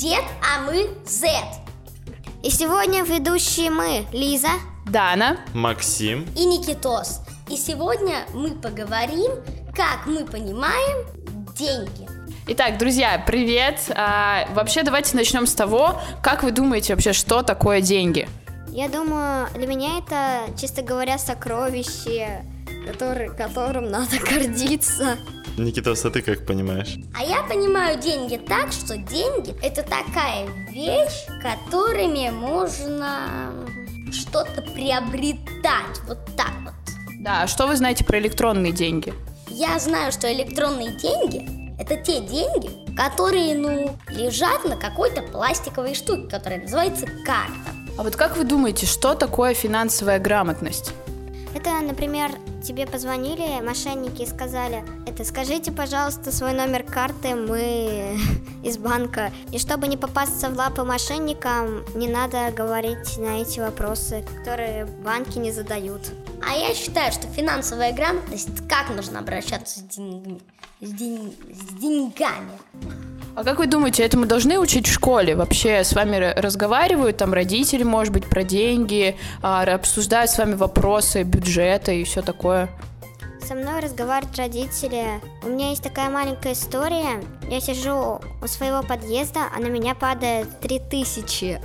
дед, а мы Z. И сегодня ведущие мы, Лиза. Дана. Максим. И Никитос. И сегодня мы поговорим, как мы понимаем деньги. Итак, друзья, привет. А, вообще, давайте начнем с того, как вы думаете вообще, что такое деньги? Я думаю, для меня это, чисто говоря, сокровище, который, которым надо гордиться. Никитос, а ты как понимаешь? А я понимаю деньги так, что деньги это такая вещь, которыми можно что-то приобретать. Вот так вот. Да, а что вы знаете про электронные деньги? Я знаю, что электронные деньги это те деньги, которые, ну, лежат на какой-то пластиковой штуке, которая называется карта. А вот как вы думаете, что такое финансовая грамотность? Это, например, тебе позвонили мошенники и сказали, это скажите, пожалуйста, свой номер карты, мы из банка. И чтобы не попасться в лапы мошенникам, не надо говорить на эти вопросы, которые банки не задают. А я считаю, что финансовая грамотность, как нужно обращаться с деньгами, с, день, с деньгами. А как вы думаете, этому должны учить в школе? Вообще с вами разговаривают там родители, может быть, про деньги, а, обсуждают с вами вопросы бюджета и все такое? Со мной разговаривают родители. У меня есть такая маленькая история. Я сижу у своего подъезда, а на меня падает три тысячи.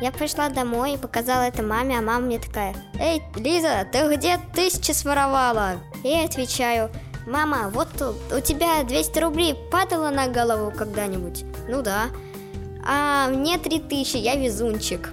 Я пришла домой и показала это маме, а мама мне такая, «Эй, Лиза, ты где тысячи своровала?» И я отвечаю, Мама, вот у тебя 200 рублей падало на голову когда-нибудь? Ну да. А мне 3000, я везунчик.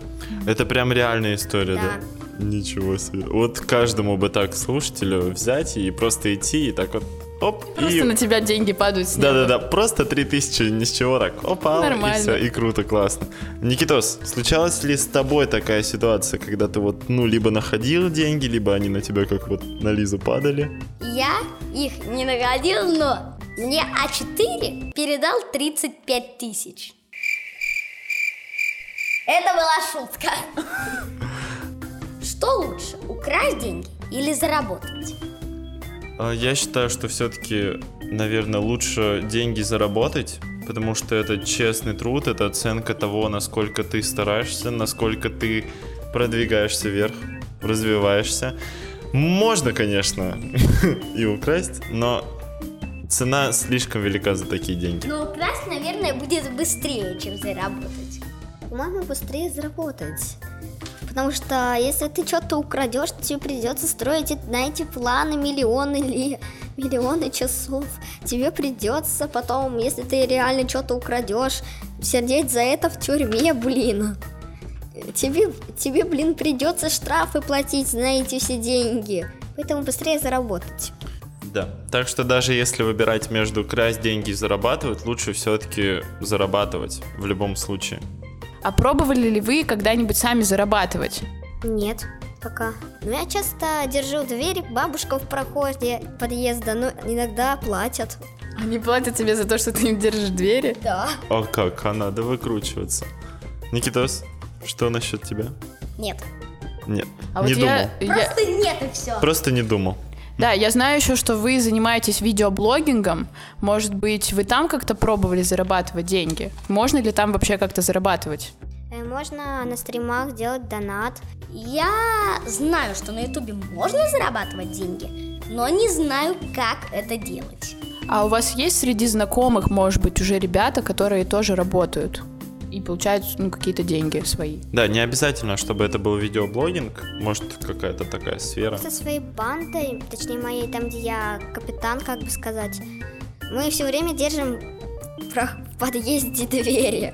Это прям реальная история, да? Да. Ничего себе. Вот каждому бы так слушателю взять и просто идти и так вот оп, Просто и... на тебя деньги падают с неба. Да-да-да, просто 3000 ни с чего так, опа, Нормально. и все, и круто, классно. Никитос, случалась ли с тобой такая ситуация, когда ты вот, ну, либо находил деньги, либо они на тебя как вот на Лизу падали? Я их не находил, но мне А4 передал 35 тысяч. Это была шутка. Что лучше, украсть деньги или заработать? А, Я считаю, что все-таки, наверное, лучше деньги заработать, потому что это честный труд, это оценка того, насколько ты стараешься, насколько ты продвигаешься вверх, развиваешься. Можно, конечно, и украсть, но цена слишком велика за такие деньги. Но украсть, наверное, будет быстрее, чем заработать. По-моему, быстрее заработать. Потому что если ты что-то украдешь, тебе придется строить на эти планы миллионы или миллионы часов. Тебе придется потом, если ты реально что-то украдешь, сидеть за это в тюрьме, блин. Тебе, тебе, блин, придется штрафы платить на эти все деньги. Поэтому быстрее заработать. Да. Так что даже если выбирать между красть деньги и зарабатывать, лучше все-таки зарабатывать в любом случае. А пробовали ли вы когда-нибудь сами зарабатывать? Нет, пока. Ну, я часто держу дверь, бабушка в проходе подъезда, но иногда платят. Они платят тебе за то, что ты им держишь двери? Да. А как? А надо выкручиваться. Никитос, что насчет тебя? Нет. Нет, А не вот думал. я, я- Просто нет и все. Просто не думал. Да, я знаю еще, что вы занимаетесь видеоблогингом. Может быть, вы там как-то пробовали зарабатывать деньги? Можно ли там вообще как-то зарабатывать? Э, Можно на стримах делать донат. Я знаю, что на Ютубе можно зарабатывать деньги, но не знаю, как это делать. А у вас есть среди знакомых, может быть, уже ребята, которые тоже работают и получают ну, какие-то деньги свои? Да, не обязательно, чтобы это был видеоблогинг. Может, какая-то такая сфера. Со своей бандой, точнее моей, там, где я капитан, как бы сказать, мы все время держим про- в подъезде двери.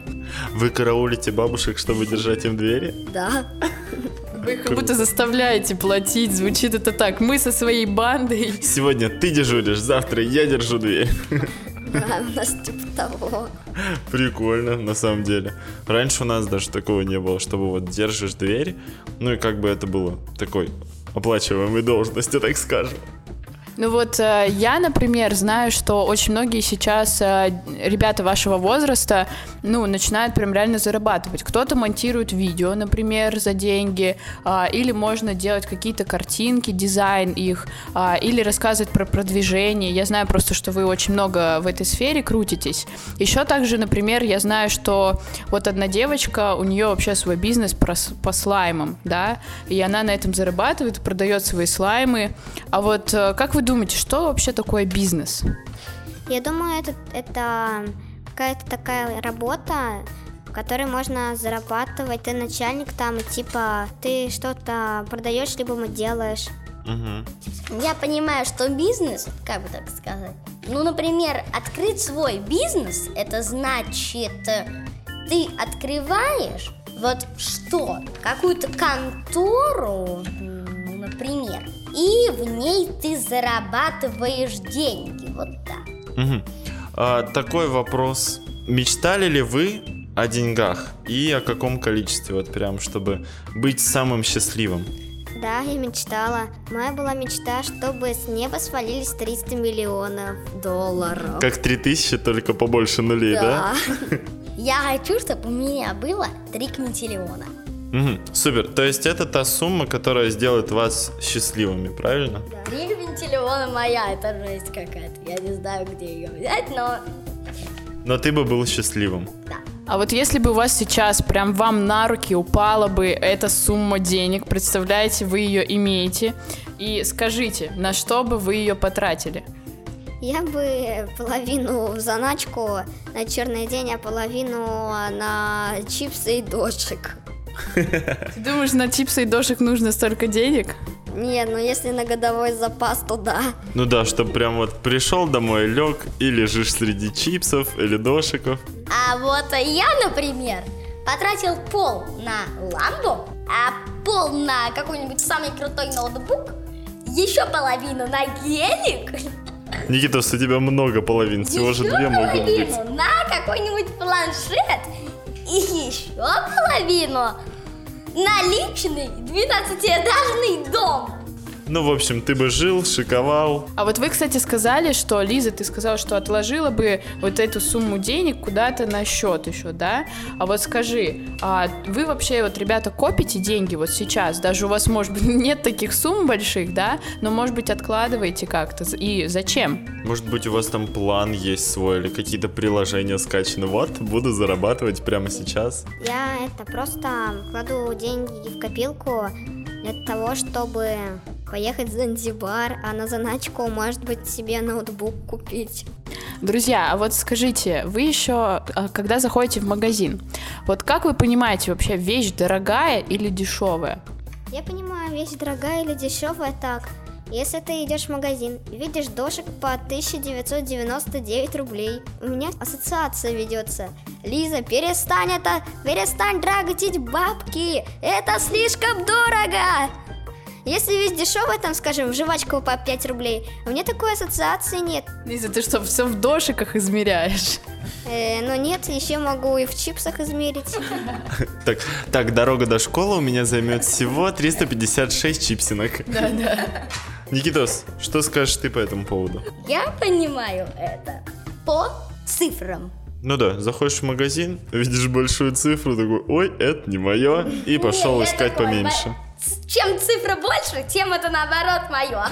Вы караулите бабушек, чтобы держать им двери? Да. Вы их как будто заставляете платить, звучит это так. Мы со своей бандой. Сегодня ты дежуришь, завтра я держу дверь. Да, у нас типа того. Прикольно, на самом деле. Раньше у нас даже такого не было, чтобы вот держишь дверь, ну и как бы это было такой оплачиваемой должностью, так скажем. Ну вот э, я, например, знаю, что очень многие сейчас э, ребята вашего возраста, ну, начинают прям реально зарабатывать. Кто-то монтирует видео, например, за деньги, а, или можно делать какие-то картинки, дизайн их, а, или рассказывать про продвижение. Я знаю просто, что вы очень много в этой сфере крутитесь. Еще также, например, я знаю, что вот одна девочка, у нее вообще свой бизнес по, слаймам, да, и она на этом зарабатывает, продает свои слаймы. А вот э, как вы думаете, что вообще такое бизнес? Я думаю, это, это какая-то такая работа, в которой можно зарабатывать. Ты начальник там, типа, ты что-то продаешь, либо мы делаешь. Угу. Я понимаю, что бизнес, как бы так сказать, ну, например, открыть свой бизнес, это значит, э, ты открываешь вот что, какую-то контору, и в ней ты зарабатываешь деньги, вот так. Угу. А, такой вопрос. Мечтали ли вы о деньгах и о каком количестве, вот прям, чтобы быть самым счастливым? Да, я мечтала. Моя была мечта, чтобы с неба свалились 300 миллионов долларов. Как 3000, только побольше нулей, да? да? Я хочу, чтобы у меня было 3 квинтиллиона. Угу, супер. То есть это та сумма, которая сделает вас счастливыми, правильно? Да. 3 квинтиллиона моя, это жесть какая-то. Я не знаю, где ее взять, но... Но ты бы был счастливым. Да. А вот если бы у вас сейчас прям вам на руки упала бы эта сумма денег, представляете, вы ее имеете, и скажите, на что бы вы ее потратили? Я бы половину в заначку на черный день, а половину на чипсы и дошик. Ты думаешь, на чипсы и дошик нужно столько денег? Не, ну если на годовой запас, то да. Ну да, чтобы прям вот пришел домой, лег и лежишь среди чипсов или дошиков. А вот я, например, потратил пол на ламбу, а пол на какой-нибудь самый крутой ноутбук, еще половину на гелик. Никита, у тебя много половин, всего же две могут быть. на какой-нибудь планшет и еще половину на личный 12-этажный дом. Ну, в общем, ты бы жил, шиковал. А вот вы, кстати, сказали, что, Лиза, ты сказала, что отложила бы вот эту сумму денег куда-то на счет еще, да? А вот скажи, а вы вообще, вот, ребята, копите деньги вот сейчас? Даже у вас, может быть, нет таких сумм больших, да? Но, может быть, откладываете как-то. И зачем? Может быть, у вас там план есть свой или какие-то приложения скачаны. Вот, буду зарабатывать прямо сейчас. Я это просто кладу деньги в копилку для того, чтобы поехать в Занзибар, а на заначку, может быть, себе ноутбук купить. Друзья, а вот скажите, вы еще, а, когда заходите в магазин, вот как вы понимаете вообще, вещь дорогая или дешевая? Я понимаю, вещь дорогая или дешевая так. Если ты идешь в магазин и видишь дошек по 1999 рублей, у меня ассоциация ведется. Лиза, перестань это, перестань драготить бабки, это слишком дорого. Если весь дешевый, там, скажем, жвачка по 5 рублей, у меня такой ассоциации нет. Лиза, ты что, все в дошиках измеряешь? Э, ну нет, еще могу и в чипсах измерить. Так, так, дорога до школы у меня займет всего 356 чипсинок. Да, да. Никитос, что скажешь ты по этому поводу? Я понимаю это по цифрам. Ну да, заходишь в магазин, видишь большую цифру, такой, ой, это не мое, и пошел искать такой, поменьше. Чем цифра больше, тем это наоборот мое.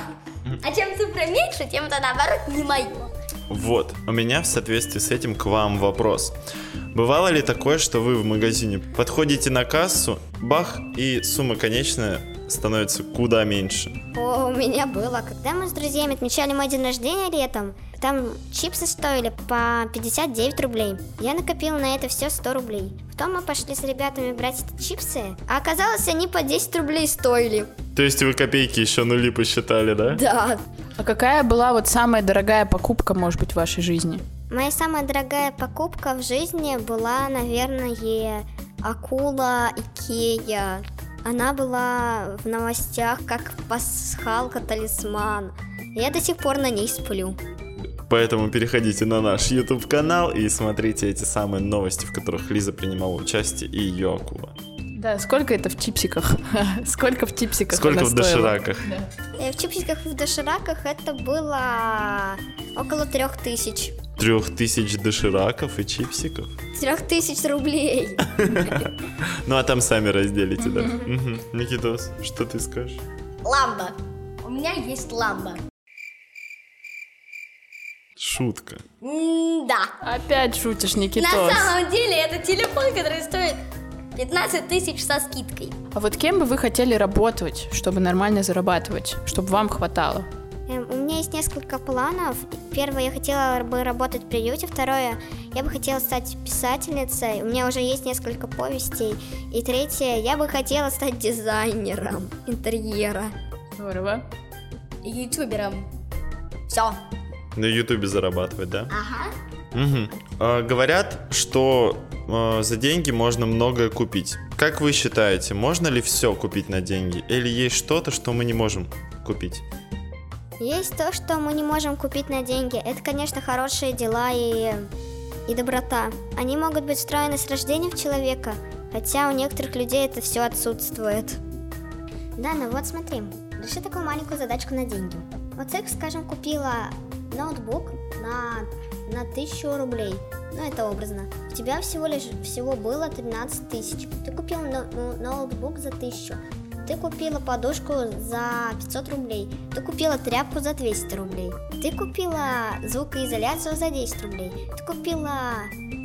А чем цифра меньше, тем это наоборот не мое. Вот, у меня в соответствии с этим к вам вопрос. Бывало ли такое, что вы в магазине подходите на кассу, бах, и сумма конечная становится куда меньше? О, у меня было. Когда мы с друзьями отмечали мой день рождения летом, там чипсы стоили по 59 рублей. Я накопила на это все 100 рублей. Потом мы пошли с ребятами брать эти чипсы, а оказалось, они по 10 рублей стоили. То есть вы копейки еще нули посчитали, да? Да. А какая была вот самая дорогая покупка, может быть, в вашей жизни? Моя самая дорогая покупка в жизни была, наверное, акула Икея. Она была в новостях как пасхалка-талисман. Я до сих пор на ней сплю. Поэтому переходите на наш YouTube канал и смотрите эти самые новости, в которых Лиза принимала участие и ее акула. Да, сколько это в чипсиках? Сколько в чипсиках Сколько в дошираках? Э, В чипсиках и в дошираках это было около трех тысяч. Трех тысяч дошираков и чипсиков? Трех тысяч рублей. Ну, а там сами разделите, да? Никитос, что ты скажешь? Ламба. У меня есть ламба. Шутка. Да. Опять шутишь, На Никитос. самом деле это телефон, который стоит 15 тысяч со скидкой. А вот кем бы вы хотели работать, чтобы нормально зарабатывать, чтобы вам хватало? Эм, У меня есть несколько планов. Первое, я хотела бы работать в приюте. Второе, я бы хотела стать писательницей. У меня уже есть несколько повестей. И третье, я бы хотела стать дизайнером интерьера. Здорово. Ютубером. Все. На Ютубе зарабатывать, да? Ага. Мгм. А, говорят, что а, за деньги можно многое купить. Как вы считаете, можно ли все купить на деньги? Или есть что-то, что мы не можем купить? Есть то, что мы не можем купить на деньги. Это, конечно, хорошие дела и, и доброта. Они могут быть встроены с рождения в человека, хотя у некоторых людей это все отсутствует. Да, ну вот смотри, реши такую маленькую задачку на деньги. Вот ты, скажем, купила ноутбук на, на тысячу рублей. Ну, это образно. У тебя всего лишь всего было 13 тысяч. Ты купил но- ну, ноутбук за тысячу. Ты купила подушку за 500 рублей. Ты купила тряпку за 200 рублей. Ты купила звукоизоляцию за 10 рублей. Ты купила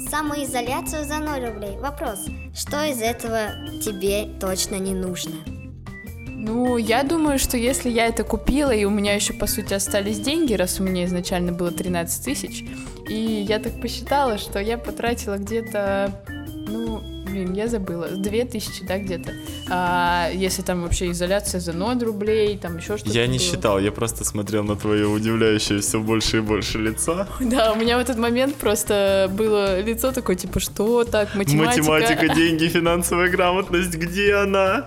самоизоляцию за 0 рублей. Вопрос, что из этого тебе точно не нужно? Ну, я думаю, что если я это купила, и у меня еще, по сути, остались деньги, раз у меня изначально было 13 тысяч, и я так посчитала, что я потратила где-то, блин, я забыла, 2 тысячи, да, где-то. А, если там вообще изоляция за 0 рублей, там еще что-то Я не было. считал, я просто смотрел на твое удивляющее все больше и больше лицо. Да, у меня в этот момент просто было лицо такое, типа, что так, математика? Математика, деньги, финансовая грамотность, где она?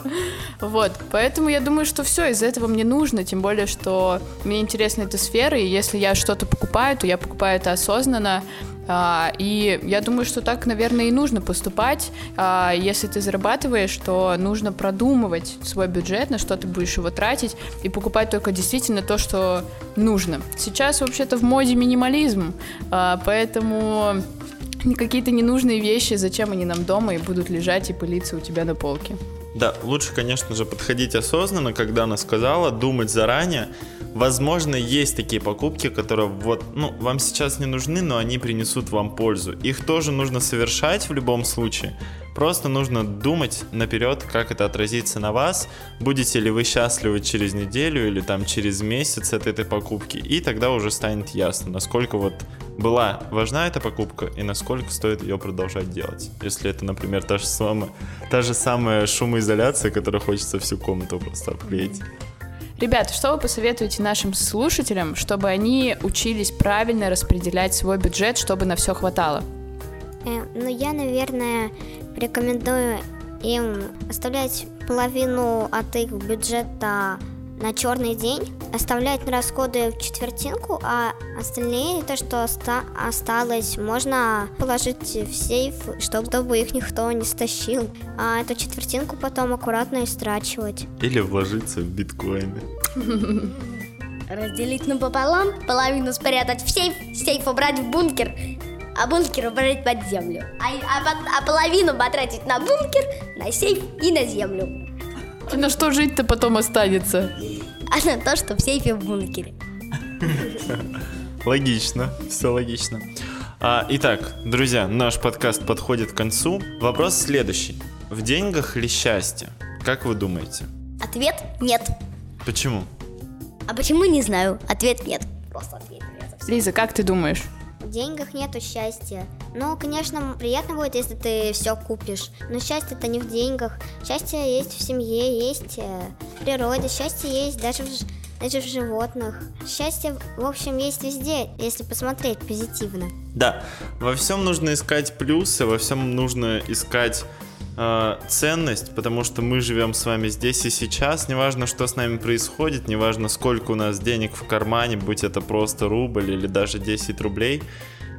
Вот, поэтому я думаю, что все из этого мне нужно, тем более, что мне интересна эта сфера, и если я что-то покупаю, то я покупаю это осознанно, и я думаю, что так, наверное, и нужно поступать. А, Если ты зарабатываешь, то нужно продумывать свой бюджет, на что ты будешь его тратить, и покупать только действительно то, что нужно. Сейчас вообще-то в моде минимализм, а, поэтому какие-то ненужные вещи, зачем они нам дома и будут лежать и пылиться у тебя на полке. Да, лучше, конечно же, подходить осознанно, когда она сказала, думать заранее. Возможно, есть такие покупки, которые вот, ну, вам сейчас не нужны, но они принесут вам пользу. Их тоже нужно совершать в любом случае. Просто нужно думать наперед, как это отразится на вас. Будете ли вы счастливы через неделю или там через месяц от этой покупки. И тогда уже станет ясно, насколько вот была важна эта покупка и насколько стоит ее продолжать делать. Если это, например, та же самая, та же самая шумоизоляция, которая хочется всю комнату просто обклеить. Ребята, что вы посоветуете нашим слушателям, чтобы они учились правильно распределять свой бюджет, чтобы на все хватало? Э, ну, я, наверное, рекомендую им оставлять половину от их бюджета на черный день, оставлять на расходы в четвертинку, а остальные, то, что оста- осталось, можно положить в сейф, чтобы, чтобы их никто не стащил. А эту четвертинку потом аккуратно истрачивать. Или вложиться в биткоины. Разделить напополам, половину спрятать в сейф, сейф убрать в бункер, а бункер убрать под землю. А, а а половину потратить на бункер, на сейф и на землю. И на что жить-то потом останется? А на то, что в сейфе в бункере. Логично, все логично. А, итак, друзья, наш подкаст подходит к концу. Вопрос следующий. В деньгах ли счастье? Как вы думаете? Ответ нет. Почему? А почему не знаю? Ответ нет. Просто ответ нет. Лиза, как ты думаешь? Деньгах нету счастья. Ну, конечно, приятно будет, если ты все купишь. Но счастье это не в деньгах. Счастье есть в семье, есть э, в природе, счастье есть даже в, даже в животных. Счастье, в общем, есть везде, если посмотреть позитивно. Да, во всем нужно искать плюсы, во всем нужно искать э, ценность, потому что мы живем с вами здесь и сейчас. Неважно, что с нами происходит, неважно, сколько у нас денег в кармане, будь это просто рубль или даже 10 рублей.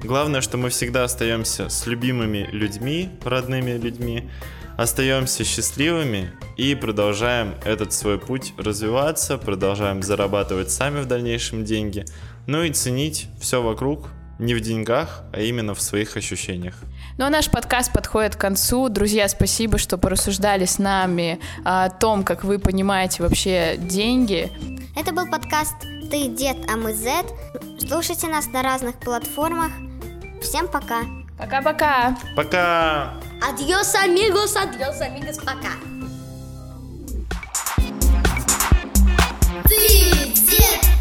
Главное, что мы всегда остаемся с любимыми людьми, родными людьми, остаемся счастливыми и продолжаем этот свой путь развиваться, продолжаем зарабатывать сами в дальнейшем деньги, ну и ценить все вокруг, не в деньгах, а именно в своих ощущениях. Ну а наш подкаст подходит к концу. Друзья, спасибо, что порассуждали с нами о том, как вы понимаете вообще деньги. Это был подкаст «Ты дед, а мы Z". Слушайте нас на разных платформах. Всем пока. Пока-пока. Пока. Adiós, amigos, adiós, amigos, пока. Ты дед,